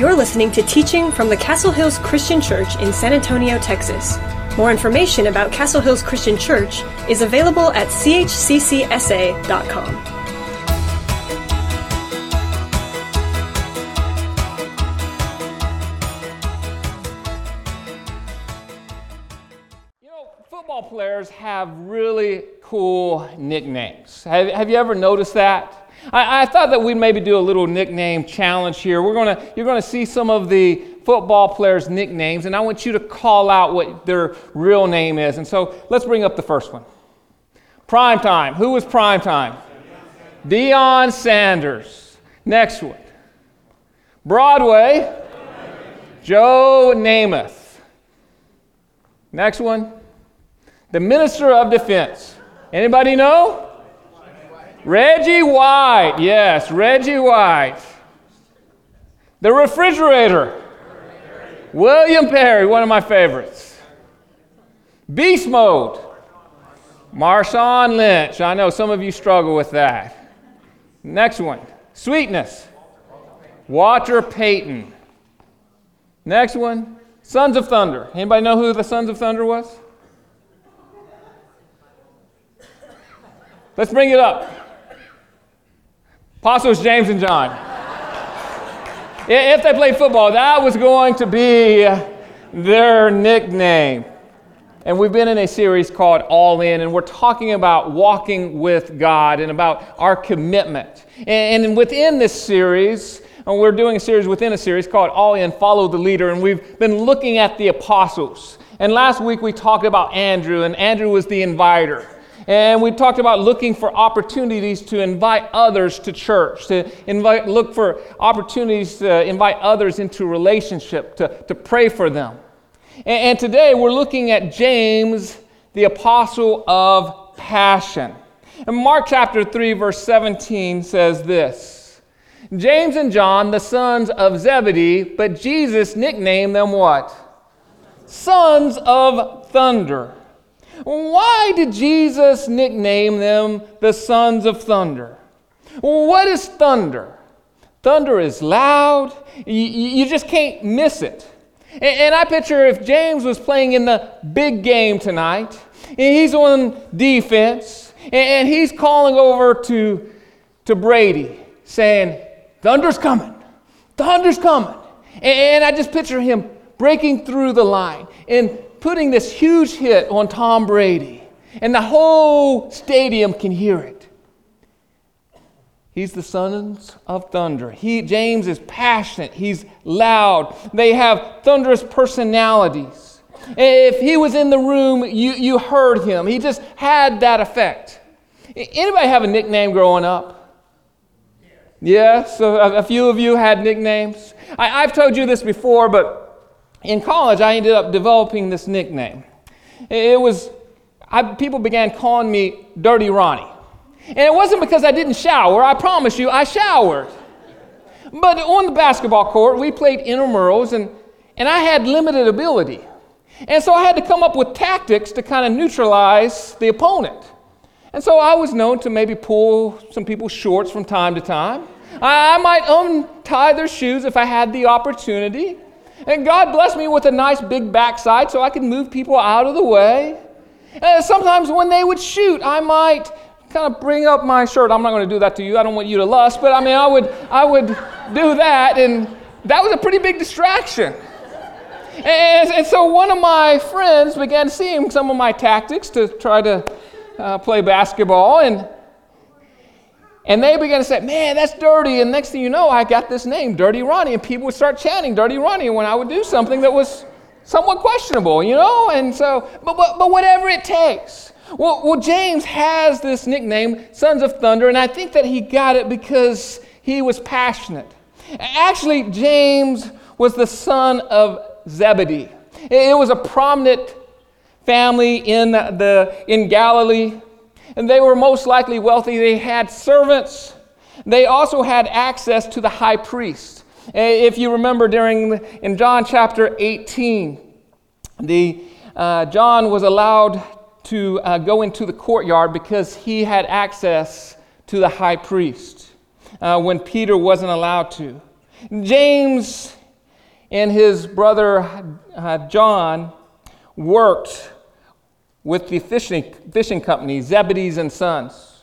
You're listening to teaching from the Castle Hills Christian Church in San Antonio, Texas. More information about Castle Hills Christian Church is available at chccsa.com. You know, football players have really cool nicknames. Have, have you ever noticed that? I, I, thought that we'd maybe do a little nickname challenge here. We're gonna, you're going to see some of the football players' nicknames, and I want you to call out what their real name is. And so let's bring up the first one. Prime time. Who was prime time? Deion Sanders. Next one. Broadway. Joe Namath. Next one. The Minister of Defense. Anybody know? Reggie White. Yes, Reggie White. The refrigerator. William Perry, one of my favorites. Beast mode. Marshawn Lynch. I know some of you struggle with that. Next one. Sweetness. Walter Payton. Next one. Sons of Thunder. Anybody know who the Sons of Thunder was? Let's bring it up. Apostles James and John. if they played football, that was going to be their nickname. And we've been in a series called All In, and we're talking about walking with God and about our commitment. And within this series, we're doing a series within a series called All In Follow the Leader, and we've been looking at the apostles. And last week we talked about Andrew, and Andrew was the inviter. And we talked about looking for opportunities to invite others to church, to invite, look for opportunities to invite others into relationship, to, to pray for them. And, and today we're looking at James, the apostle of passion. And Mark chapter 3, verse 17 says this James and John, the sons of Zebedee, but Jesus nicknamed them what? Sons of thunder. Why did Jesus nickname them the sons of thunder? What is thunder? Thunder is loud, you, you just can't miss it. And, and I picture if James was playing in the big game tonight, and he's on defense, and, and he's calling over to, to Brady, saying, Thunder's coming, thunder's coming. And, and I just picture him breaking through the line and putting this huge hit on Tom Brady, and the whole stadium can hear it. He's the sons of thunder. He, James is passionate. He's loud. They have thunderous personalities. If he was in the room, you, you heard him. He just had that effect. Anybody have a nickname growing up? Yes, so a, a few of you had nicknames. I, I've told you this before, but in college, I ended up developing this nickname. It was, I, people began calling me Dirty Ronnie. And it wasn't because I didn't shower, I promise you, I showered. But on the basketball court, we played intramurals, and, and I had limited ability. And so I had to come up with tactics to kind of neutralize the opponent. And so I was known to maybe pull some people's shorts from time to time. I, I might untie their shoes if I had the opportunity. And God blessed me with a nice big backside so I could move people out of the way. And sometimes when they would shoot, I might kind of bring up my shirt. I'm not going to do that to you. I don't want you to lust, but I mean, I would, I would do that, and that was a pretty big distraction. And, and so one of my friends began seeing some of my tactics to try to uh, play basketball, and and they began to say, Man, that's dirty. And next thing you know, I got this name, Dirty Ronnie. And people would start chanting Dirty Ronnie when I would do something that was somewhat questionable, you know? And so, but, but, but whatever it takes. Well, well, James has this nickname, Sons of Thunder, and I think that he got it because he was passionate. Actually, James was the son of Zebedee. It was a prominent family in, the, in Galilee and they were most likely wealthy. They had servants. They also had access to the high priest. Eh, if you remember during in John chapter 18, the, uh, John was allowed to uh, go into the courtyard because he had access to the high priest uh, when Peter wasn't allowed to. James and his brother uh, John worked with the fishing, fishing company, Zebedee's and Sons.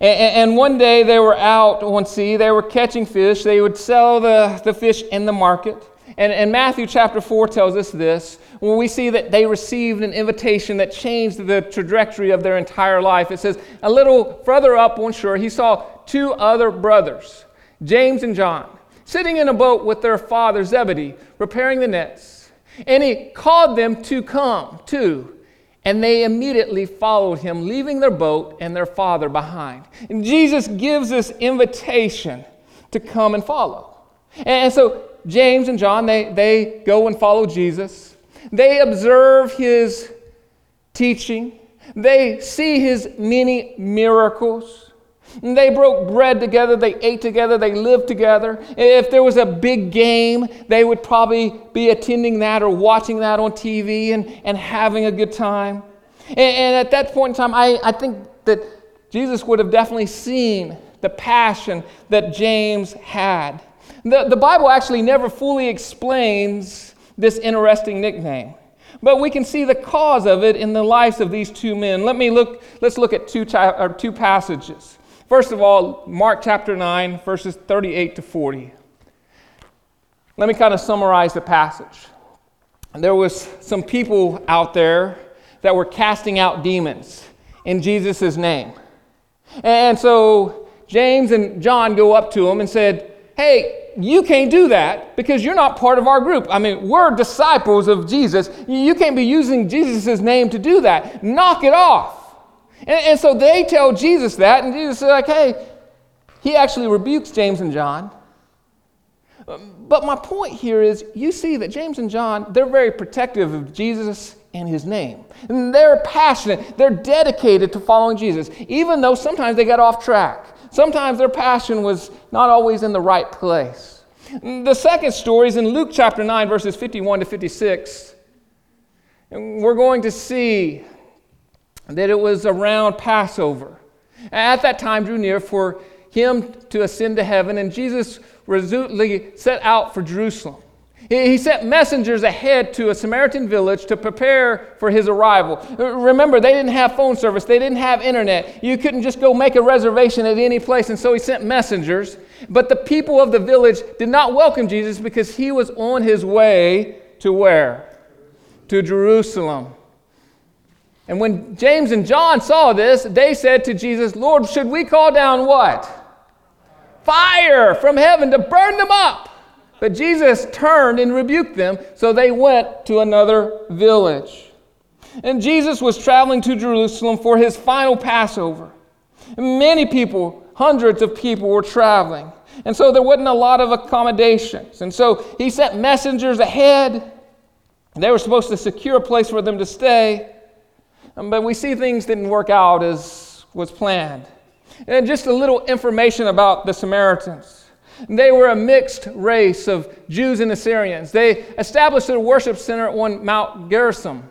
And, and, one day they were out on sea, they were catching fish, they would sell the, the fish in the market. And, and Matthew chapter 4 tells us this when we see that they received an invitation that changed the trajectory of their entire life. It says, a little further up on shore, he saw two other brothers, James and John, sitting in a boat with their father Zebedee, repairing the nets. And he called them to come too. And they immediately followed him, leaving their boat and their father behind. And Jesus gives this invitation to come and follow. And so James and John, they, they go and follow Jesus. They observe his teaching. They see his many miracles. They broke bread together, they ate together, they lived together. If there was a big game, they would probably be attending that or watching that on TV and, and having a good time. And, and at that point in time, I, I think that Jesus would have definitely seen the passion that James had. The, the Bible actually never fully explains this interesting nickname. But we can see the cause of it in the lives of these two men. Let me look, let's look at two, or two passages. First of all, Mark chapter 9, verses 38 to 40. Let me kind of summarize the passage. There was some people out there that were casting out demons in Jesus' name. And so James and John go up to him and said, Hey, you can't do that because you're not part of our group. I mean, we're disciples of Jesus. You can't be using Jesus' name to do that. Knock it off. And, and so they tell Jesus that, and Jesus is like, hey, he actually rebukes James and John. But my point here is you see that James and John, they're very protective of Jesus and his name. And they're passionate, they're dedicated to following Jesus, even though sometimes they got off track. Sometimes their passion was not always in the right place. The second story is in Luke chapter 9, verses 51 to 56. And we're going to see that it was around Passover. At that time drew near for him to ascend to heaven, and Jesus resolutely set out for Jerusalem. He sent messengers ahead to a Samaritan village to prepare for his arrival. Remember, they didn't have phone service, they didn't have internet. You couldn't just go make a reservation at any place, and so he sent messengers. But the people of the village did not welcome Jesus because he was on his way to where? To Jerusalem. And when James and John saw this, they said to Jesus, Lord, should we call down what? Fire from heaven to burn them up. But Jesus turned and rebuked them, so they went to another village. And Jesus was traveling to Jerusalem for his final Passover. Many people, hundreds of people, were traveling. And so there wasn't a lot of accommodations. And so he sent messengers ahead. They were supposed to secure a place for them to stay. Um, but we see things didn't work out as was planned. And just a little information about the Samaritans. They were a mixed race of Jews and Assyrians. They established a worship center on Mount Gerizim.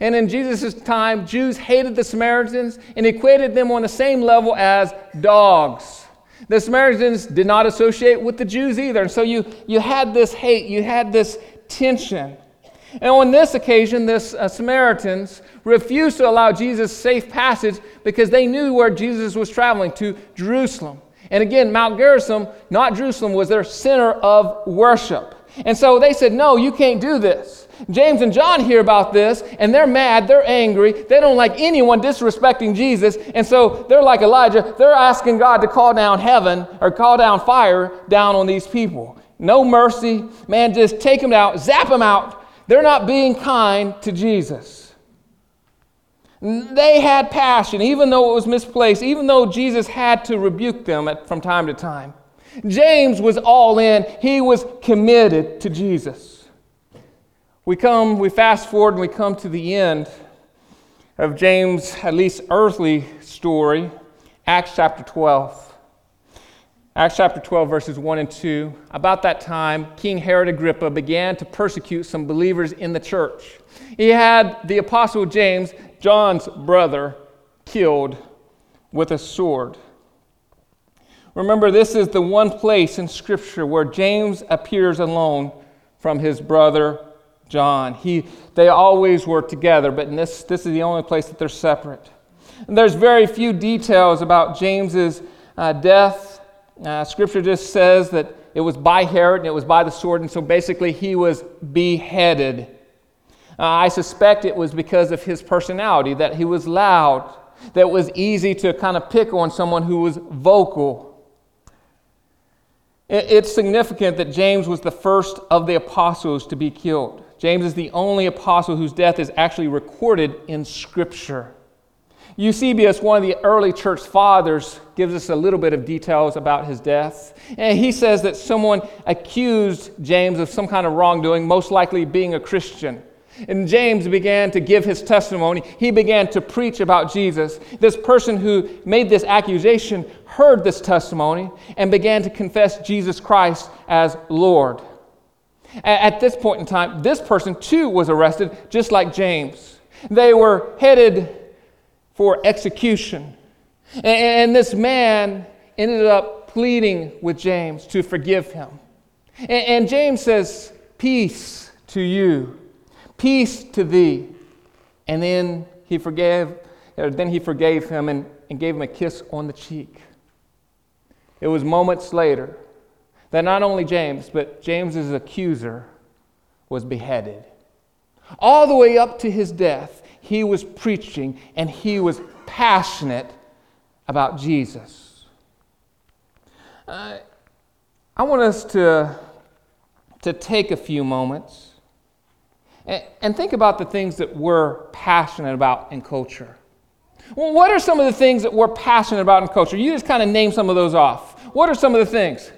And in Jesus' time, Jews hated the Samaritans and equated them on the same level as dogs. The Samaritans did not associate with the Jews either. And so you, you had this hate, you had this tension. And on this occasion, the uh, Samaritans refused to allow Jesus safe passage because they knew where Jesus was traveling to Jerusalem. And again, Mount Gerizim, not Jerusalem, was their center of worship. And so they said, No, you can't do this. James and John hear about this and they're mad, they're angry, they don't like anyone disrespecting Jesus. And so they're like Elijah, they're asking God to call down heaven or call down fire down on these people. No mercy, man, just take them out, zap them out, they're not being kind to Jesus. They had passion, even though it was misplaced, even though Jesus had to rebuke them at, from time to time. James was all in, he was committed to Jesus. We come, we fast forward, and we come to the end of James' at least earthly story, Acts chapter 12. Acts chapter 12, verses 1 and 2. About that time, King Herod Agrippa began to persecute some believers in the church. He had the apostle James, John's brother, killed with a sword. Remember, this is the one place in Scripture where James appears alone from his brother John. He, they always were together, but this, this is the only place that they're separate. And there's very few details about James's uh, death. Uh, scripture just says that it was by Herod and it was by the sword, and so basically he was beheaded. Uh, I suspect it was because of his personality, that he was loud, that it was easy to kind of pick on someone who was vocal. It's significant that James was the first of the apostles to be killed. James is the only apostle whose death is actually recorded in Scripture. Eusebius, one of the early church fathers, gives us a little bit of details about his death. And he says that someone accused James of some kind of wrongdoing, most likely being a Christian. And James began to give his testimony. He began to preach about Jesus. This person who made this accusation heard this testimony and began to confess Jesus Christ as Lord. At this point in time, this person too was arrested, just like James. They were headed for execution. And this man ended up pleading with James to forgive him. And James says, Peace to you. Peace to thee. And then he forgave, then he forgave him and, and gave him a kiss on the cheek. It was moments later that not only James, but James's accuser was beheaded. All the way up to his death, he was preaching and he was passionate about Jesus. Uh, I want us to, to take a few moments and, think about the things that we're passionate about in culture. Well, what are some of the things that we're passionate about in culture? You just kind of name some of those off. What are some of the things?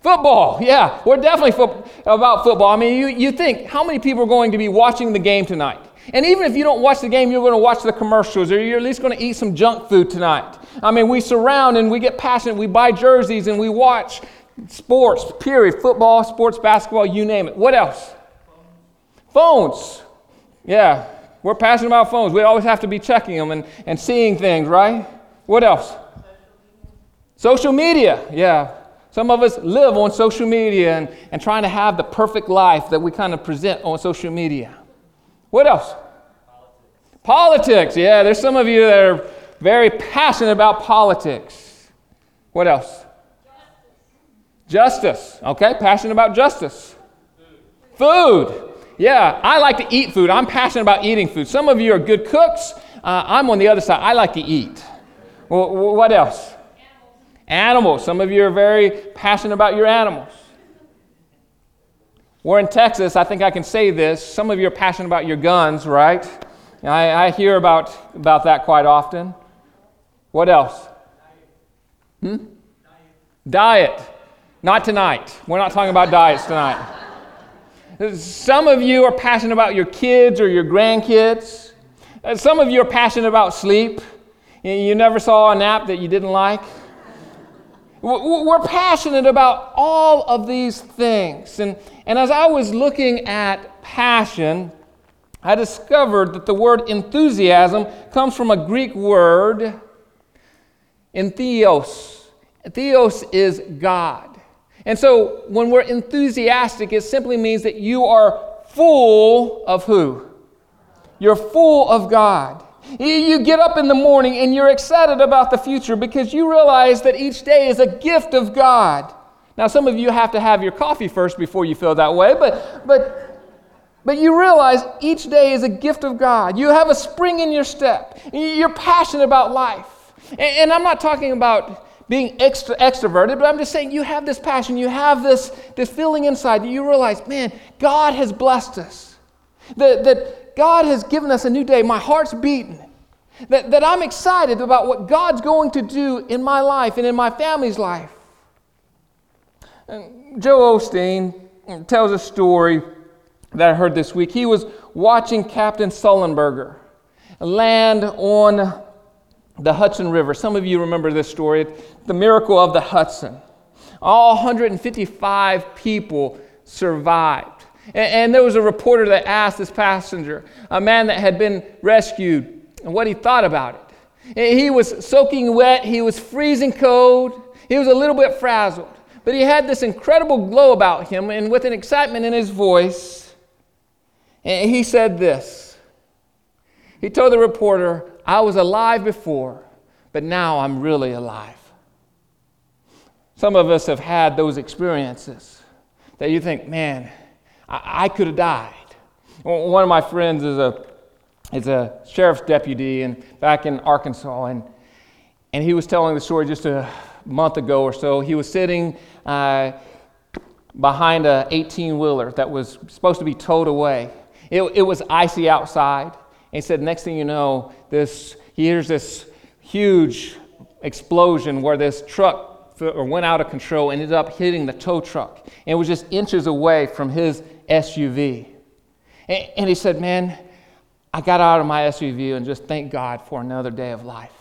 Football, yeah, we're definitely fo- about football. I mean, you, you think how many people are going to be watching the game tonight? And even if you don't watch the game, you're going to watch the commercials or you're at least going to eat some junk food tonight. I mean, we surround and we get passionate. We buy jerseys and we watch sports, period. Football, sports, basketball, you name it. What else? Phones. Yeah, we're passionate about phones. We always have to be checking them and, and seeing things, right? What else? Social media. Yeah. Some of us live on social media and, and trying to have the perfect life that we kind of present on social media. What else? Politics. politics. Yeah, there's some of you that are very passionate about politics. What else? Justice. Justice. Okay, passionate about justice. Food. Food. Yeah, I like to eat food. I'm passionate about eating food. Some of you are good cooks. Uh, I'm on the other side. I like to eat. Well, what else? Animals. animals. Some of you are very passionate about your animals. We're in Texas. I think I can say this. Some of you are passionate about your guns, right? I, I hear about, about that quite often. What else? Hmm? Diet. Not tonight. We're not talking about diets tonight. Some of you are passionate about your kids or your grandkids. Some of you are passionate about sleep. You never saw a nap that you didn't like. We're passionate about all of these things. And, and as I was looking at passion, I discovered that the word enthusiasm comes from a Greek word, entheos. Theos is God. And so when we're enthusiastic, it simply means that you are full of who? You're full of God. You get up in the morning and you're excited about the future because you realize that each day is a gift of God. Now, some of you have to have your coffee first before you feel that way, but, but, but you realize each day is a gift of God. You have a spring in your step. You're passionate about life. And, and I'm not talking about being extra extroverted, but I'm just saying you have this passion, you have this, this feeling inside that you realize, man, God has blessed us. That, that God has given us a new day. My heart's beating. That, that I'm excited about what God's going to do in my life and in my family's life. And Joel Osteen tells a story that I heard this week. He was watching Captain Sullenberger land on the Hudson River. Some of you remember this story the miracle of the Hudson. All 155 people survived. And, there was a reporter that asked this passenger, a man that had been rescued, what he thought about it. He was soaking wet, he was freezing cold, he was a little bit frazzled. but he had this incredible glow about him and with an excitement in his voice. He said this He told the reporter, I was alive before, but now I'm really alive. Some of us have had those experiences that you think, man, I, I could have died. One of my friends is a, is a sheriff's deputy and back in Arkansas, and, and he was telling the story just a month ago or so. He was sitting uh, behind a 18 wheeler that was supposed to be towed away. It, it was icy outside. And he said, next thing you know, this, he hears this huge explosion where this truck went out of control, and ended up hitting the tow truck, and was just inches away from his SUV. And, and he said, Man, I got out of my SUV and just thank God for another day of life.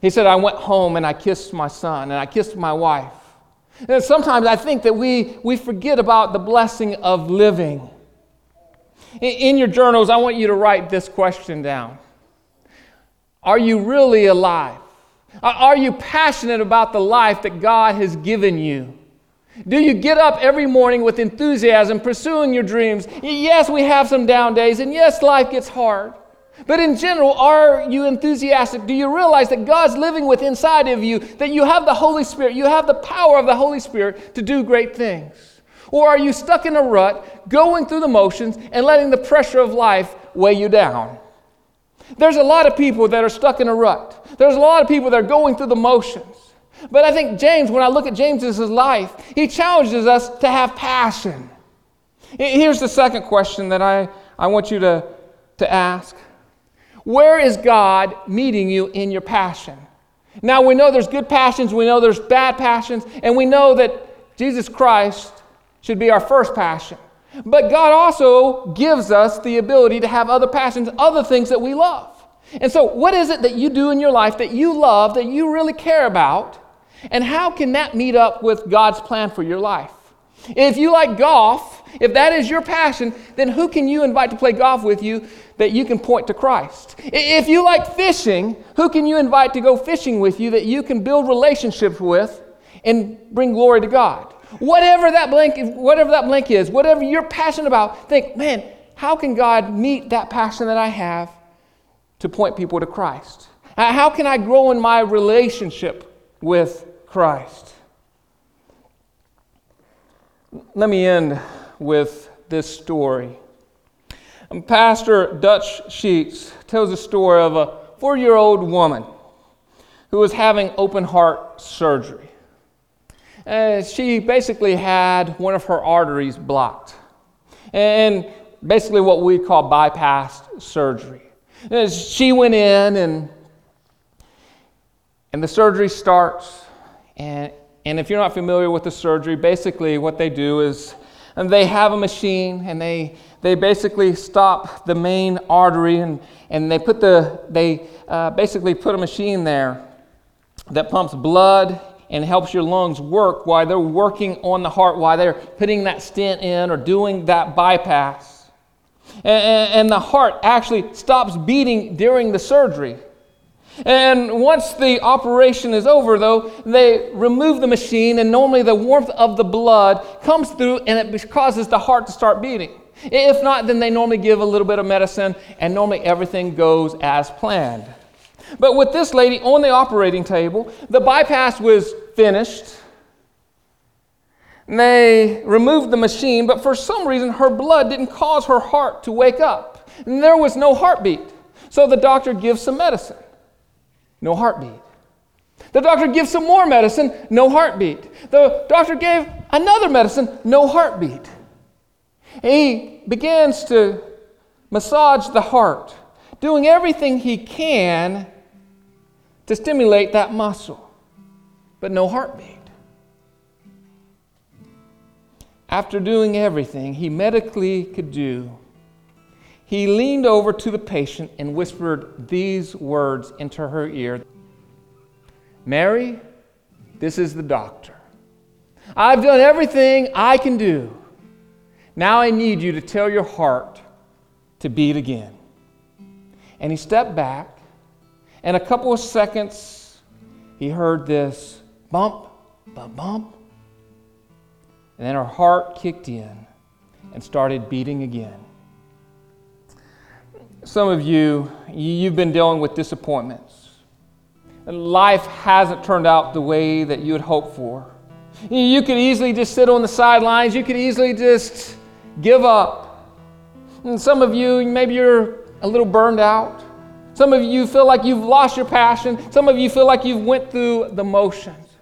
He said, I went home and I kissed my son and I kissed my wife. And sometimes I think that we, we forget about the blessing of living. In, in your journals, I want you to write this question down Are you really alive? Are you passionate about the life that God has given you? Do you get up every morning with enthusiasm, pursuing your dreams? Yes, we have some down days, and yes, life gets hard. But in general, are you enthusiastic? Do you realize that God's living within inside of you, that you have the Holy Spirit, you have the power of the Holy Spirit to do great things? Or are you stuck in a rut, going through the motions, and letting the pressure of life weigh you down? There's a lot of people that are stuck in a rut. There's a lot of people that are going through the motions. But I think James, when I look at James's life, he challenges us to have passion. Here's the second question that I, I want you to, to ask Where is God meeting you in your passion? Now, we know there's good passions, we know there's bad passions, and we know that Jesus Christ should be our first passion. But God also gives us the ability to have other passions, other things that we love. And so, what is it that you do in your life that you love, that you really care about? And how can that meet up with God's plan for your life? If you like golf, if that is your passion, then who can you invite to play golf with you that you can point to Christ? If you like fishing, who can you invite to go fishing with you that you can build relationships with and bring glory to God? Whatever that blank, whatever that blank is, whatever you're passionate about, think, man, how can God meet that passion that I have to point people to Christ? How can I grow in my relationship with Christ? Let me end with this story. Pastor Dutch Sheets tells a story of a four year old woman who was having open heart surgery. Uh, she basically had one of her arteries blocked. And basically, what we call bypass surgery. And she went in, and, and the surgery starts. And, and if you're not familiar with the surgery, basically, what they do is and they have a machine and they, they basically stop the main artery and, and they put the they uh, basically put a machine there that pumps blood and helps your lungs work while they're working on the heart, while they're putting that stent in or doing that bypass. And, and, the heart actually stops beating during the surgery. And once the operation is over, though, they remove the machine, and normally the warmth of the blood comes through and it causes the heart to start beating. If not, then they normally give a little bit of medicine, and normally everything goes as planned. But with this lady on the operating table, the bypass was finished. They removed the machine, but for some reason her blood didn't cause her heart to wake up. And there was no heartbeat. So the doctor gives some medicine. No heartbeat. The doctor gives some more medicine, no heartbeat. The doctor gave another medicine, no heartbeat. He begins to massage the heart, doing everything he can to stimulate that muscle, but no heartbeat. After doing everything he medically could do, he leaned over to the patient and whispered these words into her ear Mary, this is the doctor. I've done everything I can do. Now I need you to tell your heart to beat again. And he stepped back and a couple of seconds, he heard this bump, bump, bump. And then her heart kicked in and started beating again. Some of you, you've been dealing with disappointments. Life hasn't turned out the way that you had hoped for. You could easily just sit on the sidelines. You could easily just give up. And some of you, maybe you're a little burned out. Some of you feel like you've lost your passion. Some of you feel like you've went through the motions.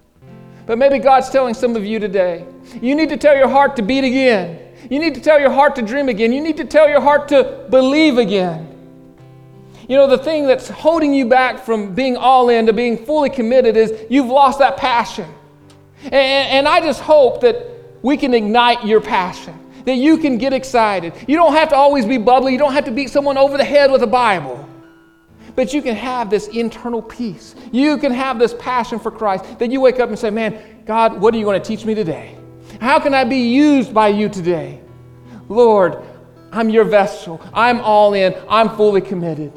But maybe God's telling some of you today, you need to tell your heart to beat again. You need to tell your heart to dream again. You need to tell your heart to believe again. You know, the thing that's holding you back from being all in to being fully committed is you've lost that passion. And, and I just hope that we can ignite your passion, that you can get excited. You don't have to always be bubbly, you don't have to beat someone over the head with a Bible. But you can have this internal peace. You can have this passion for Christ that you wake up and say, Man, God, what are you going to teach me today? How can I be used by you today? Lord, I'm your vessel. I'm all in. I'm fully committed.